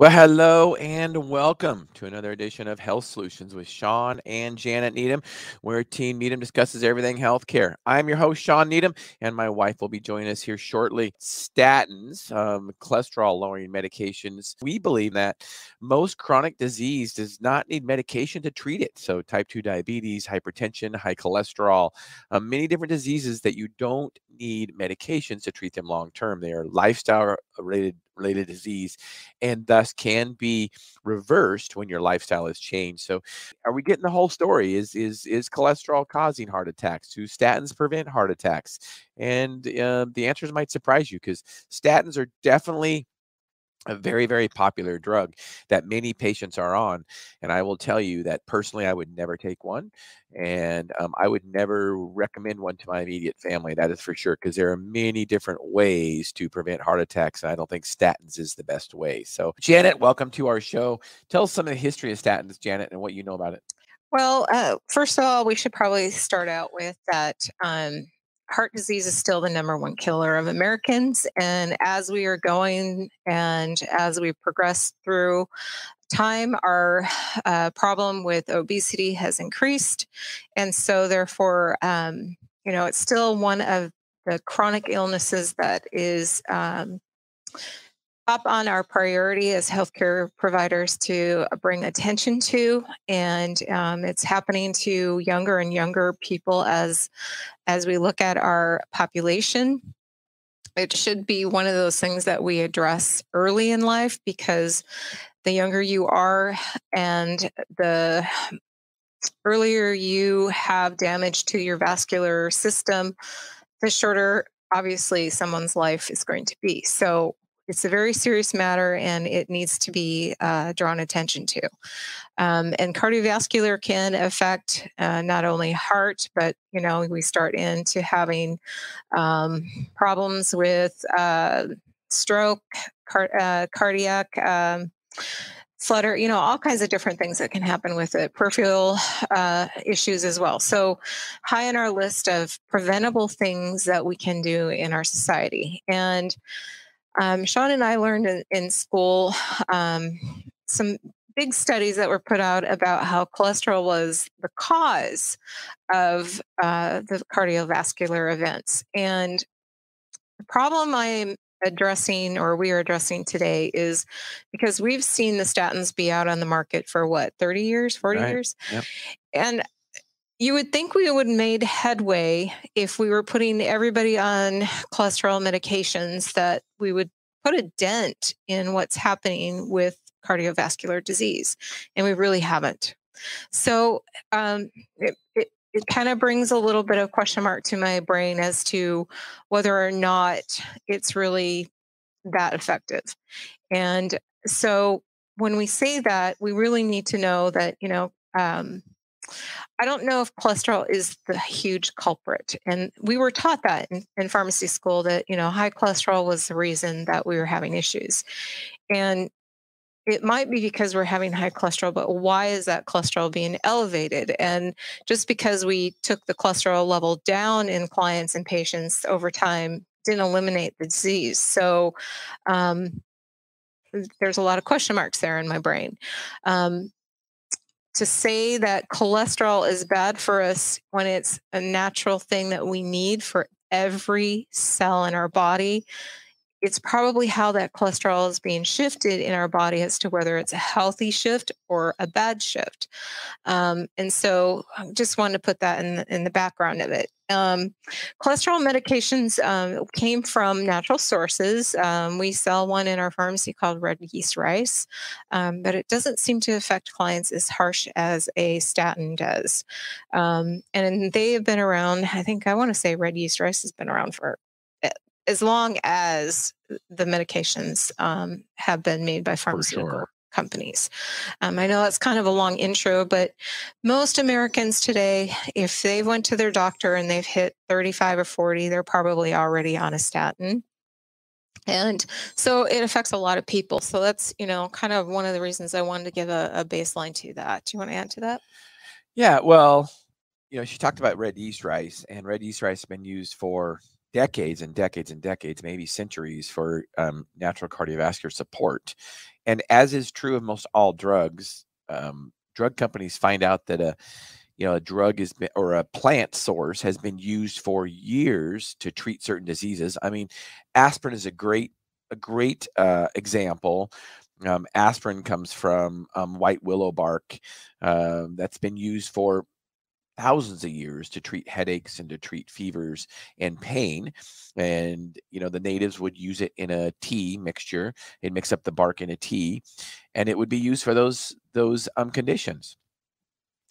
Well, hello and welcome to another edition of Health Solutions with Shawn and Janet Needham, where Team Needham discusses everything healthcare. I'm your host, Shawn Needham, and my wife will be joining us here shortly. Statins, um, cholesterol lowering medications. We believe that most chronic disease does not need medication to treat it. So, type 2 diabetes, hypertension, high cholesterol, uh, many different diseases that you don't need medications to treat them long term. They are lifestyle related related disease and thus can be reversed when your lifestyle has changed. So are we getting the whole story? Is is is cholesterol causing heart attacks? Do statins prevent heart attacks? And uh, the answers might surprise you because statins are definitely a very very popular drug that many patients are on and i will tell you that personally i would never take one and um, i would never recommend one to my immediate family that is for sure because there are many different ways to prevent heart attacks and i don't think statins is the best way. So janet welcome to our show. Tell us some of the history of statins janet and what you know about it. Well uh, first of all we should probably start out with that um, heart disease is still the number one killer of Americans. And as we are going and as we progress through time, our uh, problem with obesity has increased. And so, therefore, um, you know, it's still one of the chronic illnesses that is um, up on our priority as healthcare providers to bring attention to and um, it's happening to younger and younger people as as we look at our population. It should be one of those things that we address early in life because the younger you are and the earlier you have damage to your vascular system the shorter obviously someone's life is going to be. So it's a very serious matter and it needs to be uh, drawn attention to. Um, and cardiovascular can affect uh, not only heart, but you know we start into having um, problems with uh, stroke, car- uh, cardiac. Um, flutter, you know, all kinds of different things that can happen with it, peripheral uh, issues as well. So, high on our list of preventable things that we can do in our society. And um, Shawn and I learned in, in school um, some big studies that were put out about how cholesterol was the cause of uh, the cardiovascular events. And the problem I'm addressing or we are addressing today is because we've seen the statins be out on the market for what 30 years 40 right. years yep. and you would think we would made headway if we were putting everybody on cholesterol medications that we would put a dent in what's happening with cardiovascular disease, and we really haven't. So um, it, it, it kind of brings a little bit of question mark to my brain as to whether or not it's really that effective. And so when we say that, we really need to know that, you know, um, I don't know if cholesterol is the huge culprit. And we were taught that in, in, pharmacy school that, you know, high cholesterol was the reason that we were having issues. And it might be because we're having high cholesterol, but why is that cholesterol being elevated? And just because we took the cholesterol level down in clients and patients over time didn't eliminate the disease. So, um, there's a lot of question marks there in my brain. Um, to say that cholesterol is bad for us when it's a natural thing that we need for every cell in our body it's probably how that cholesterol is being shifted in our body as to whether it's a healthy shift or a bad shift. Um, and so I just wanted to put that in in the background of it. Um, cholesterol medications um, came from natural sources. Um, we sell one in our pharmacy called red yeast rice, um, but it doesn't seem to affect clients as harsh as a statin does. Um, and they have been around, I think I want to say red yeast rice has been around for as long as the medications um, have been made by pharmaceutical sure. companies. Um, I know that's kind of a long intro, but most Americans today, if they went to their doctor and they've hit 35 or 40, they're probably already on a statin. And so it affects a lot of people. So that's, you know, kind of one of the reasons I wanted to give a, a baseline to that. Do you want to add to that? Yeah, well, you know, she talked about red yeast rice, and red yeast rice has been used for decades and decades and decades, maybe centuries, for um, natural cardiovascular support. and as is true of most all drugs, um, drug companies find out that a you know a drug is or a plant source has been used for years to treat certain diseases. I mean, aspirin is a great a great uh, example. Um, aspirin comes from um, white willow bark uh, that's been used for thousands of years to treat headaches and to treat fevers and pain. And, you know, the natives would use it in a tea mixture. They'd mix up the bark in a tea and it would be used for those, those um, conditions.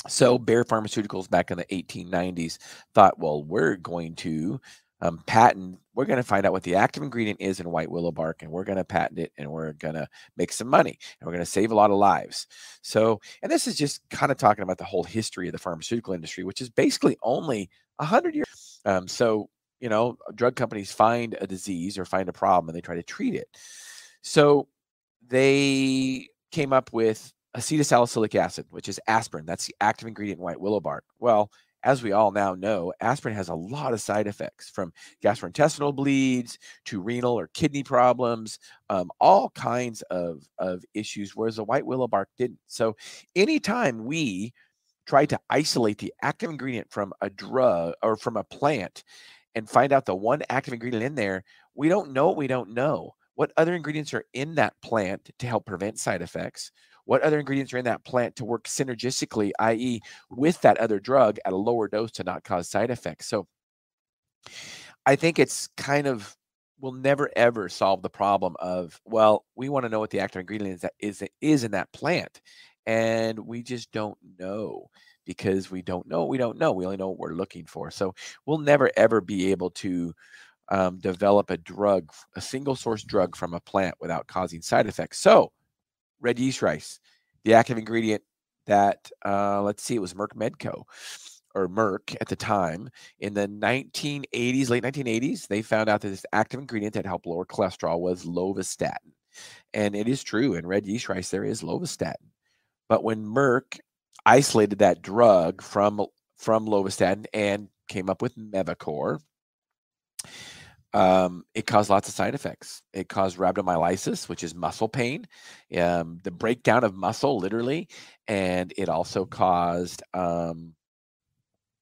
So Bayer Pharmaceuticals back in the 1890s thought, well, we're going to um, patent, we're going to find out what the active ingredient is in white willow bark and we're going to patent it and we're going to make some money and we're going to save a lot of lives. So, and this is just kind of talking about the whole history of the pharmaceutical industry, which is basically only a 100 years. Um, so, you know, drug companies find a disease or find a problem and they try to treat it. So they came up with acetylsalicylic acid, which is aspirin. That's the active ingredient in white willow bark. Well, as we all now know, aspirin has a lot of side effects from gastrointestinal bleeds to renal or kidney problems, um, all kinds of, of issues, whereas the white willow bark didn't. So, anytime we try to isolate the active ingredient from a drug or from a plant and find out the one active ingredient in there, we don't know what we don't know. What other ingredients are in that plant to help prevent side effects? What other ingredients are in that plant to work synergistically, i.e., with that other drug at a lower dose to not cause side effects. So I think it's kind of will never ever solve the problem of well, we want to know what the active ingredient is that is is in that plant, and we just don't know because we don't know. We don't know. We only know what we're looking for. So we'll never ever be able to um, develop a drug, a single source drug from a plant without causing side effects. So red yeast rice, the active ingredient that uh, let's see, it was Merck Medco or Merck at the time in the 1980s, late 1980s. They found out that this active ingredient that helped lower cholesterol was lovastatin, and it is true in red yeast rice there is lovastatin. But when Merck isolated that drug from from lovastatin and came up with Mevacor, um, it caused lots of side effects. It caused rhabdomyolysis, which is muscle pain, um, the breakdown of muscle, literally, and it also caused um,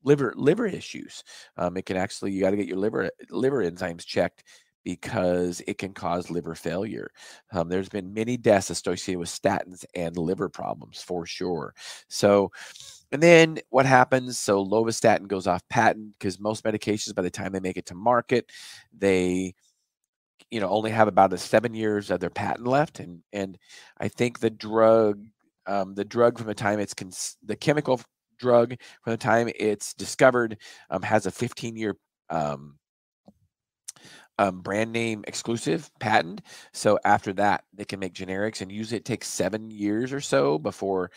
liver liver issues. Um, it can actually you got to get your liver liver enzymes checked because it can cause liver failure. Um, there's been many deaths associated with statins and liver problems for sure. So and then what happens? So lovastatin goes off patent because most medications, by the time they make it to market, they you know only have about a seven years of their patent left and and i think the drug um, the drug from the time it's cons- the chemical drug from the time it's discovered um, has a 15 year um, um, brand name exclusive patent so after that they can make generics and use it. it takes seven years or so before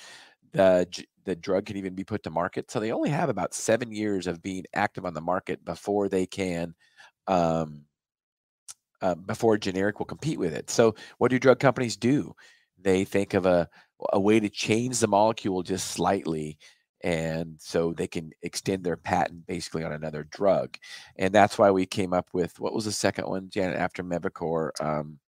the the drug can even be put to market. So they only have about seven years of being active on the market before they can, um, uh, before generic will compete with it. So what do drug companies do? They think of a a way to change the molecule just slightly, and so they can extend their patent basically on another drug. And that's why we came up with what was the second one, Janet, after Mevacor. Um,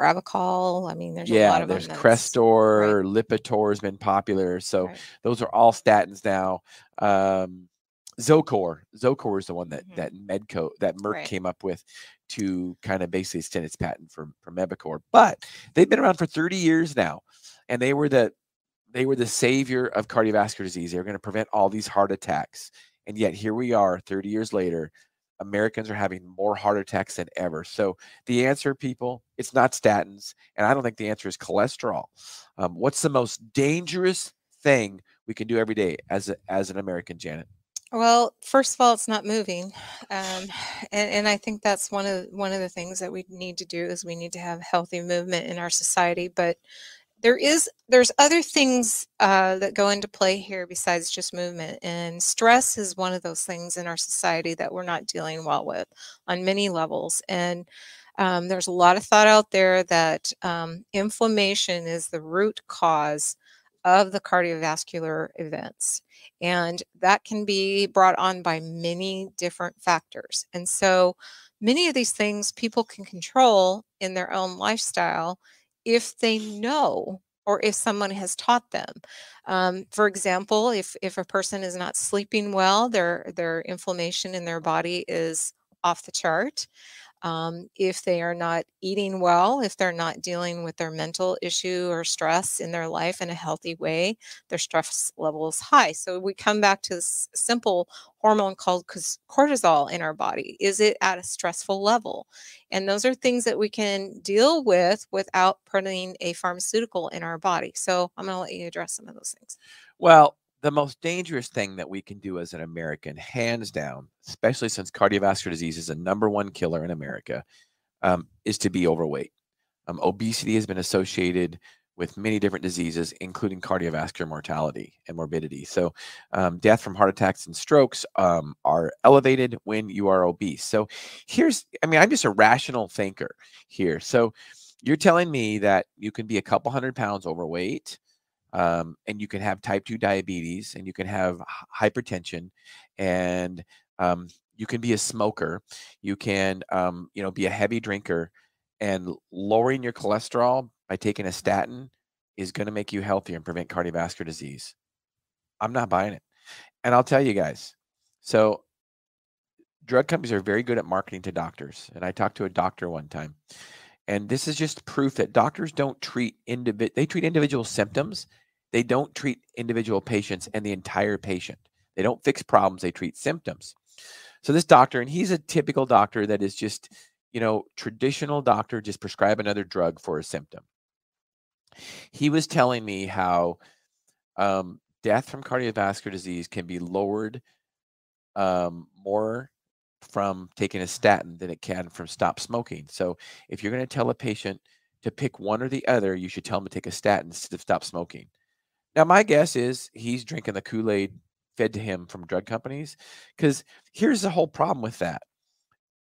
Pravachol. I mean, there's yeah, a lot of there's them. Crestor, Lipitor has been popular. So right. those are all statins now. Um, Zocor, Zocor is the one that Mhm. that Medco that Merck Right. came up with to kind of basically extend its patent for for Mevacor. But they've been around for 30 years now, and they were the they were the savior of cardiovascular disease. They were going to prevent all these heart attacks, and yet here we are, 30 years later. Americans are having more heart attacks than ever. So the answer, people, it's not statins, and I don't think the answer is cholesterol. Um, what's the most dangerous thing we can do every day as a, as an American, Janet? Well, first of all, it's not moving, um, and, and I think that's one of one of the things that we need to do is we need to have healthy movement in our society. But there is there's other things uh, that go into play here besides just movement, and stress is one of those things in our society that we're not dealing well with on many levels. And um, there's a lot of thought out there that um, inflammation is the root cause of the cardiovascular events. And that can be brought on by many different factors. And so many of these things people can control in their own lifestyle if they know or if someone has taught them. Um, for example, if if a person is not sleeping well, their their inflammation in their body is off the chart um, if they are not eating well, if they're not dealing with their mental issue or stress in their life in a healthy way, their stress level is high. So we come back to this simple hormone called cortisol in our body. Is it at a stressful level? And those are things that we can deal with without putting a pharmaceutical in our body. So I'm going to let you address some of those things. Well, the most dangerous thing that we can do as an American, hands down, especially since cardiovascular disease is a number one killer in America, um, is to be overweight. Um, obesity has been associated with many different diseases, including cardiovascular mortality and morbidity. So, um, death from heart attacks and strokes um, are elevated when you are obese. So, here's, I mean, I'm just a rational thinker here. So, you're telling me that you can be a couple hundred pounds overweight um, and you can have type 2 diabetes and you can have hypertension and um, you can be a smoker you can um, you know be a heavy drinker and lowering your cholesterol by taking a statin is going to make you healthier and prevent cardiovascular disease. I'm not buying it. And i'll tell you guys so drug companies are very good at marketing to doctors and i talked to a doctor one time and this is just proof that doctors don't treat individual they treat individual symptoms they don't treat individual patients and the entire patient they don't fix problems they treat symptoms so this doctor and he's a typical doctor that is just you know traditional doctor just prescribe another drug for a symptom he was telling me how um, death from cardiovascular disease can be lowered um, more from taking a statin than it can from stop smoking. So if you're going to tell a patient to pick one or the other, you should tell them to take a statin instead of stop smoking. Now, my guess is he's drinking the Kool Aid fed to him from drug companies. Because here's the whole problem with that.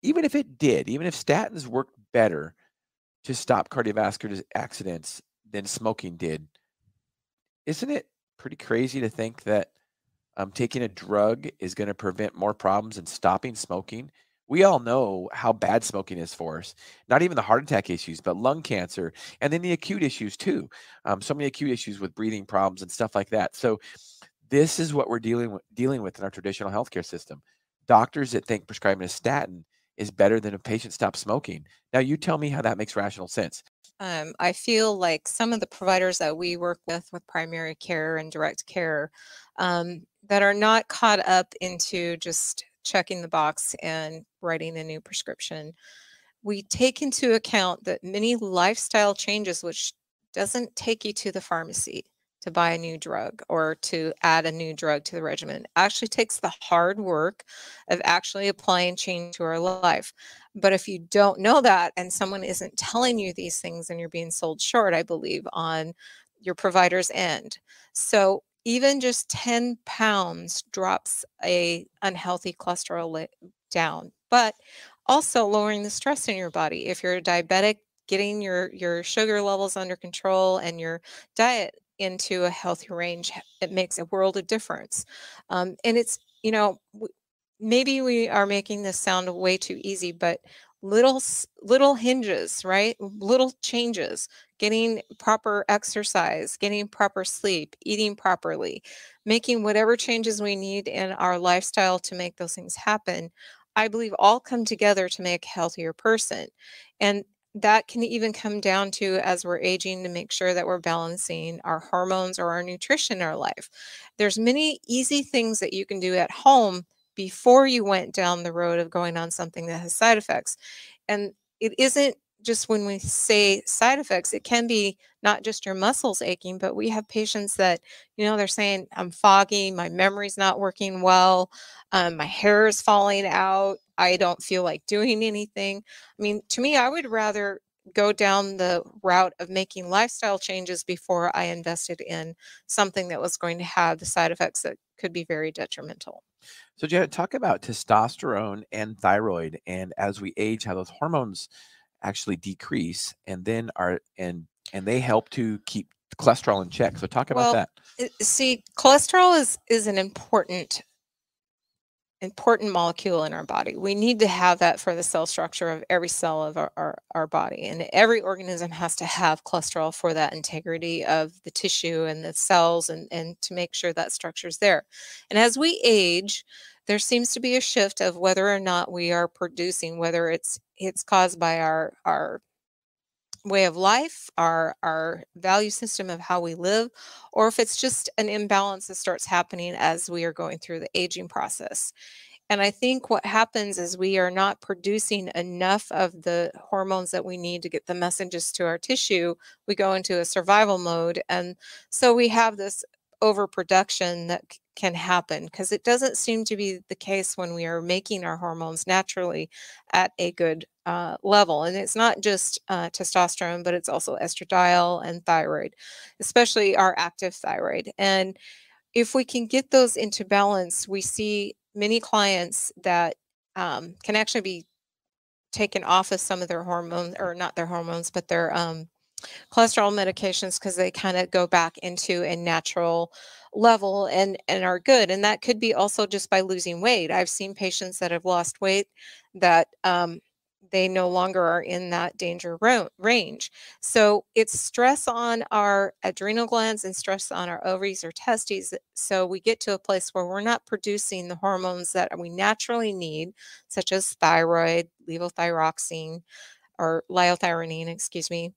Even if it did, even if statins worked better to stop cardiovascular accidents than smoking did, isn't it pretty crazy to think that um, taking a drug is going to prevent more problems than stopping smoking. We all know how bad smoking is for us. Not even the heart attack issues, but lung cancer, and then the acute issues too. Um, so many acute issues with breathing problems and stuff like that. So this is what we're dealing with, dealing with in our traditional healthcare system. Doctors that think prescribing a statin is better than a patient stops smoking. Now, you tell me how that makes rational sense. Um, I feel like some of the providers that we work with, with primary care and direct care, um, that are not caught up into just checking the box and writing a new prescription. We take into account that many lifestyle changes, which doesn't take you to the pharmacy to buy a new drug or to add a new drug to the regimen, actually takes the hard work of actually applying change to our life. But if you don't know that and someone isn't telling you these things and you're being sold short, I believe, on your provider's end. So even just 10 pounds drops a unhealthy cholesterol down but also lowering the stress in your body. If you're diabetic getting your your sugar levels under control and your diet into a healthy range it makes a world of difference. Um, and it's you know maybe we are making this sound way too easy but little little hinges right? Little changes getting proper exercise getting proper sleep eating properly making whatever changes we need in our lifestyle to make those things happen i believe all come together to make a healthier person and that can even come down to as we're aging to make sure that we're balancing our hormones or our nutrition in our life there's many easy things that you can do at home before you went down the road of going on something that has side effects. And it isn't just when we say side effects, it can be not just your muscles aching, but we have patients that, you know, they're saying, I'm foggy, my memory's not working well, um, my hair is falling out, I don't feel like doing anything. I mean, to me, I would rather go down the route of making lifestyle changes before I invested in something that was going to have the side effects that could be very detrimental. So, Janet, talk about testosterone and thyroid, and as we age, how those hormones actually decrease, and then are and and they help to keep cholesterol in check. So, talk about well, that. See, cholesterol is is an important important molecule in our body. We need to have that for the cell structure of every cell of our, our, our, body. And every organism has to have cholesterol for that integrity of the tissue and the cells and, and to make sure that structure is there. And as we age, there seems to be a shift of whether or not we are producing, whether it's it's caused by our our way of life, our our value system of how we live, or if it's just an imbalance that starts happening as we are going through the aging process. And I think what happens is we are not producing enough of the hormones that we need to get the messages to our tissue. We go into a survival mode. And so we have this overproduction that can happen because it doesn't seem to be the case when we are making our hormones naturally at a good uh, level. And it's not just uh, testosterone, but it's also estradiol and thyroid, especially our active thyroid. And if we can get those into balance, we see many clients that um, can actually be taken off of some of their hormones, or not their hormones, but their um, cholesterol medications because they kind of go back into a natural level and and are good and that could be also just by losing weight. I've seen patients that have lost weight that um, they no longer are in that danger range. So it's stress on our adrenal glands and stress on our ovaries or testes so we get to a place where we're not producing the hormones that we naturally need such as thyroid levothyroxine or liothyronine excuse me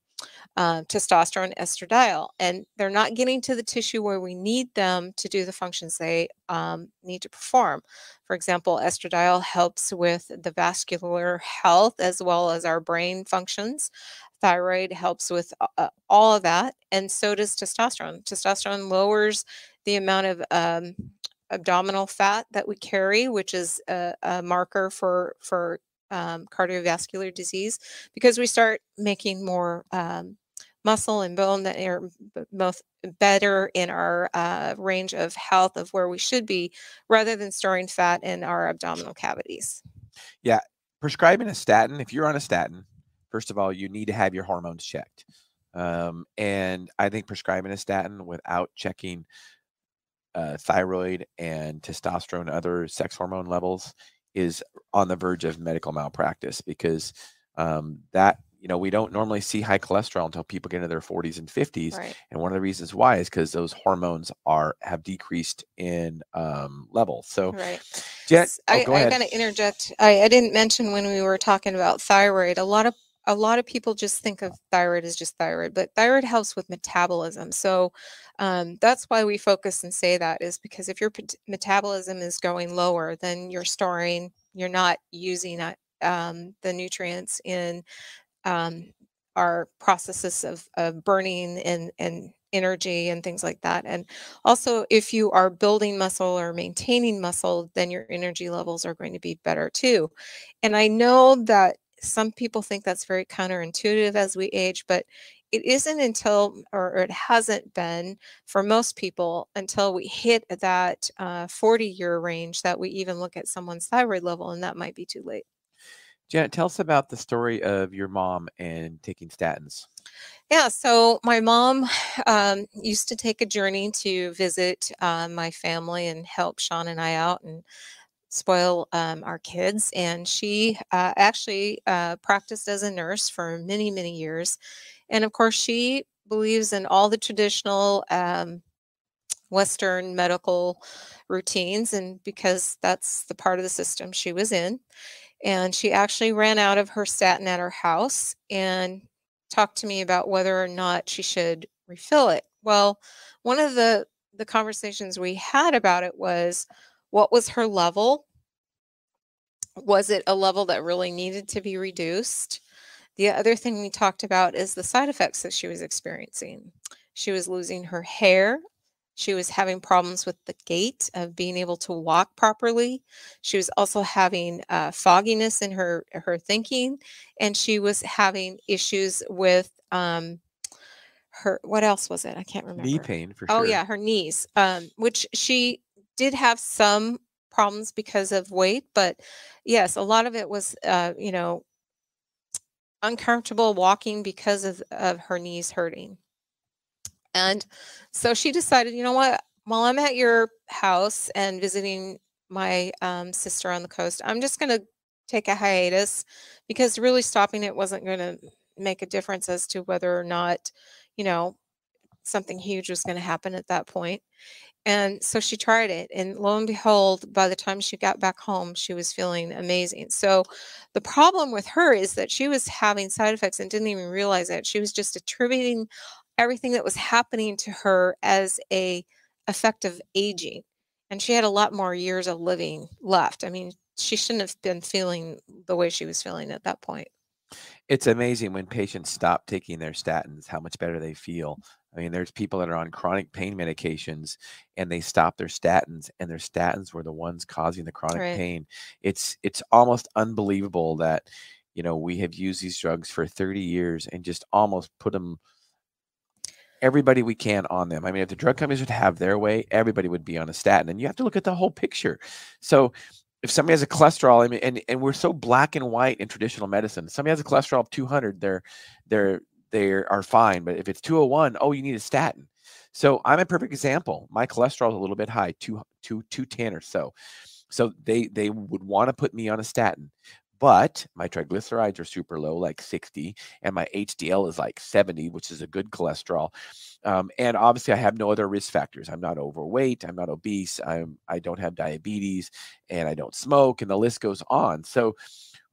uh, testosterone, estradiol, and they're not getting to the tissue where we need them to do the functions they um, need to perform. For example, estradiol helps with the vascular health as well as our brain functions. Thyroid helps with uh, uh all of that, and so does testosterone. Testosterone lowers the amount of um, abdominal fat that we carry, which is a, a marker for for um, cardiovascular disease because we start making more um, muscle and bone that are both better in our uh, range of health of where we should be rather than storing fat in our abdominal cavities. Yeah. Prescribing a statin, if you're on a statin, first of all, you need to have your hormones checked. Um, and I think prescribing a statin without checking uh, thyroid and testosterone, other sex hormone levels is on the verge of medical malpractice because um, that you know we don't normally see high cholesterol until people get into their 40s and 50s right. and one of the reasons why is because those hormones are have decreased in um, level. So right. Oh, I, I gotta interject I, I didn't mention when we were talking about thyroid a lot of a lot of people just think of thyroid as just thyroid, but thyroid helps with metabolism. So um, that's why we focus and say that is because if your metabolism is going lower, then you're storing, you're not using um, the nutrients in um, our processes of, of burning and, and energy and things like that. And also, if you are building muscle or maintaining muscle, then your energy levels are going to be better too. And I know that some people think that's very counterintuitive as we age, but it isn't until, or it hasn't been for most people until we hit that uh, 40 year range that we even look at someone's thyroid level, and that might be too late. Janet, tell us about the story of your mom and taking statins. Yeah, so my mom um, used to take a journey to visit uh, my family and help Shawn and I out. And spoil um, our kids. And she uh, actually uh, practiced as a nurse for many, many years. And of course, she believes in all the traditional um, Western medical routines, and because that's the part of the system she was in. And she actually ran out of her statin at her house and talked to me about whether or not she should refill it. Well, one of the the conversations we had about it was what was her level? Was it a level that really needed to be reduced? The other thing we talked about is the side effects that she was experiencing. She was losing her hair. She was having problems with the gait of being able to walk properly. She was also having uh, fogginess in her her thinking, and she was having issues with um, her. What else was it? I can't remember. Knee pain for oh, sure. Oh yeah, her knees, um, which she did have some problems because of weight, but yes, a lot of it was, uh, you know, uncomfortable walking because of, of her knees hurting. And so she decided, you know what, while I'm at your house and visiting my um, sister on the coast, I'm just going to take a hiatus because really stopping it wasn't going to make a difference as to whether or not, you know, something huge was going to happen at that point. And so she tried it. And lo and behold, by the time she got back home, she was feeling amazing. So the problem with her is that she was having side effects and didn't even realize it. She was just attributing everything that was happening to her as a effect of aging. And she had a lot more years of living left. I mean, she shouldn't have been feeling the way she was feeling at that point. It's amazing when patients stop taking their statins, how much better they feel. I mean, there's people that are on chronic pain medications and they stop their statins, and their statins were the ones causing the chronic Right. pain. It's it's almost unbelievable that you know we have used these drugs for 30 years and just almost put them everybody we can on them. I mean, if the drug companies would have their way, everybody would be on a statin, and you have to look at the whole picture. So if somebody has a cholesterol, I mean, and, and we're so black and white in traditional medicine. Somebody has a cholesterol of 200, they're they're they are fine. But if it's 201, oh, you need a statin. So I'm a perfect example. My cholesterol is a little bit high, two, two, 210 or so. So they they would want to put me on a statin, but my triglycerides are super low, like 60, and my HDL is like 70, which is a good cholesterol. Um, and obviously, I have no other risk factors. I'm not overweight. I'm not obese. I'm I don't have diabetes, and I don't smoke, and the list goes on. So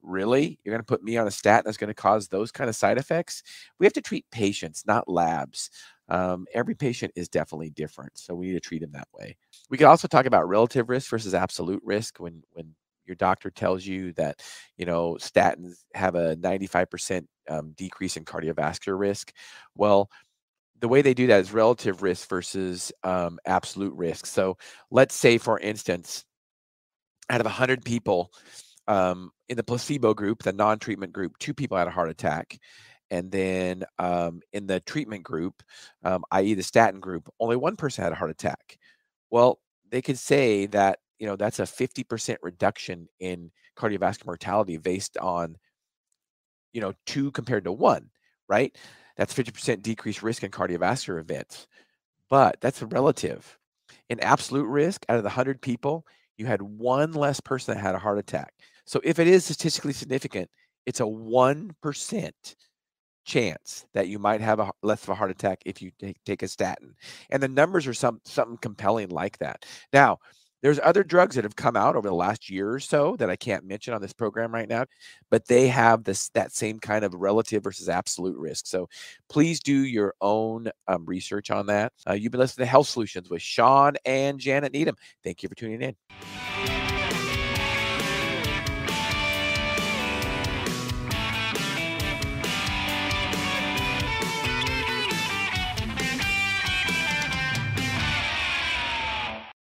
really? You're going to put me on a statin that's going to cause those kind of side effects? We have to treat patients not labs. Um, every patient is definitely different so we need to treat them that way. We could also talk about relative risk versus absolute risk when when your doctor tells you that you know statins have a 95% um, decrease in cardiovascular risk. Well the way they do that is relative risk versus um, absolute risk. So let's say for instance out of 100 people um, in the placebo group, the non-treatment group, two people had a heart attack, and then um, in the treatment group, um, i.e., the statin group, only one person had a heart attack. Well, they could say that you know that's a 50% reduction in cardiovascular mortality based on you know two compared to one, right? That's 50% decreased risk in cardiovascular events, but that's relative. In absolute risk, out of the 100 people, you had one less person that had a heart attack. So if it is statistically significant, it's a 1% chance that you might have a less of a heart attack if you take, take a statin. And the numbers are some something compelling like that. Now, there's other drugs that have come out over the last year or so that I can't mention on this program right now, but they have this that same kind of relative versus absolute risk. So please do your own um, research on that. Uh, you've been listening to Health Solutions with Shawn and Janet Needham. Thank you for tuning in.